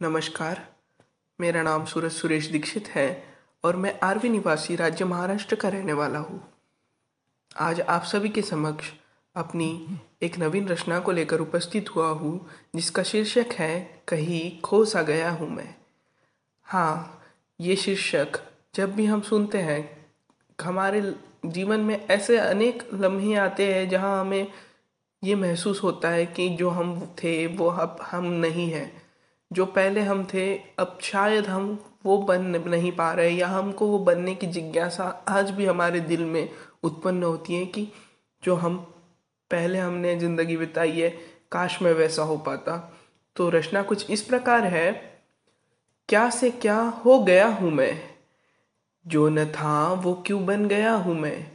नमस्कार। मेरा नाम सूरज सुरेश दीक्षित है और मैं आरवी निवासी राज्य महाराष्ट्र का रहने वाला हूँ। आज आप सभी के समक्ष अपनी एक नवीन रचना को लेकर उपस्थित हुआ हूँ, जिसका शीर्षक है, कहीं खो सा गया हूँ मैं। हाँ ये शीर्षक जब भी हम सुनते हैं, हमारे जीवन में ऐसे अनेक लम्हे आते हैं, जहाँ हमें ये महसूस होता है कि जो हम थे, वो अब हम नहीं हैं। जो पहले हम थे, अब शायद हम वो बन नहीं पा रहे या हमको वो बनने की जिज्ञासा आज भी हमारे दिल में उत्पन्न होती है कि जो हम पहले हमने ज़िंदगी बिताई है, काश में वैसा हो पाता। तो रचना कुछ इस प्रकार है, क्या से क्या हो गया हूँ मैं? जो न था, वो क्यों बन गया हूँ मैं?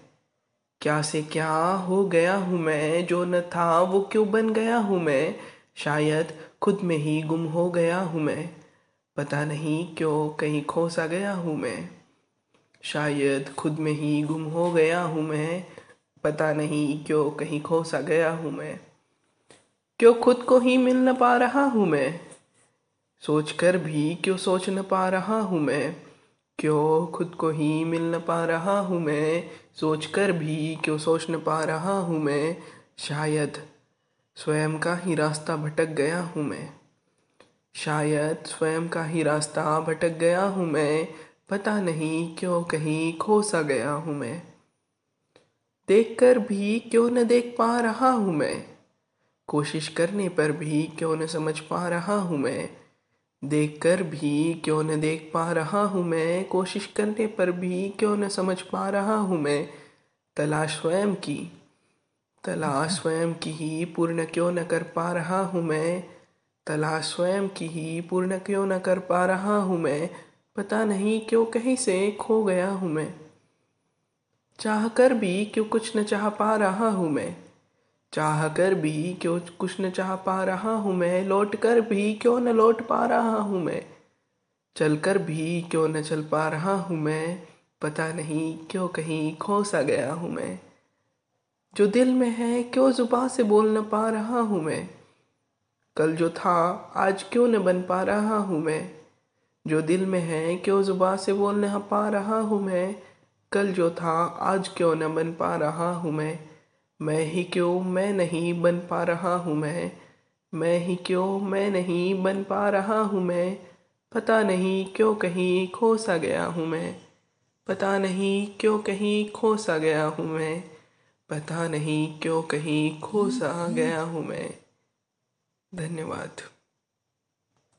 क्या से क्या हो गया हूँ मैं? जो न था, वो क्यों बन गया हूँ मैं? शायद खुद में ही गुम हो गया हूँ मैं। पता नहीं क्यों कहीं खो सा गया हूँ मैं। शायद खुद में ही गुम हो गया हूँ मैं। पता नहीं क्यों कहीं खो सा गया हूँ मैं। क्यों खुद को ही मिल न पा रहा हूँ मैं? सोच कर भी क्यों सोच न पा रहा हूँ मैं? क्यों खुद को ही मिल न पा रहा हूँ मैं? सोच कर भी क्यों सोच न पा रहा हूँ मैं? शायद स्वयं का ही रास्ता भटक गया हूँ मैं। शायद स्वयं का ही रास्ता भटक गया हूँ मैं। पता नहीं क्यों कहीं खो सा गया हूँ मैं। देखकर भी क्यों न देख पा रहा हूँ मैं। कोशिश करने पर भी क्यों न समझ पा रहा हूँ मैं। देखकर भी क्यों न देख पा रहा हूँ मैं। कोशिश करने पर भी क्यों न समझ पा रहा हूँ मैं। तलाश स्वयं की तलाश स्वयं की ही पूर्ण क्यों न कर पा रहा हूँ मैं? तलाश स्वयं की ही पूर्ण क्यों न कर पा रहा हूँ मैं? पता नहीं क्यों कहीं से खो गया हूँ मैं। चाह कर भी क्यों कुछ न चाह पा रहा हूँ मैं? चाह कर भी क्यों कुछ न चाह पा रहा हूँ मैं? लौट कर भी क्यों न लौट पा रहा हूँ मैं? चल कर भी क्यों न चल पा रहा हूँ मैं? पता नहीं क्यों कहीं खो सा गया हूँ मैं। जो दिल में है, क्यों जुबा से बोल न पा रहा हूँ मैं? कल जो था, आज क्यों न बन पा रहा हूँ मैं? जो दिल में है, क्यों जुबा से बोल न पा रहा हूँ मैं? कल जो था, आज क्यों न बन पा रहा हूँ मैं? मैं ही क्यों, मैं नहीं बन पा रहा हूँ मैं? मैं ही क्यों, मैं नहीं बन पा रहा हूँ मैं? पता नहीं क्यों कहीं खो सा गया हूँ मैं? पता नहीं क्यों कहीं खो सा गया हूँ मैं? पता नहीं क्यों कहीं खो सा गया हूँ मैं। धन्यवाद।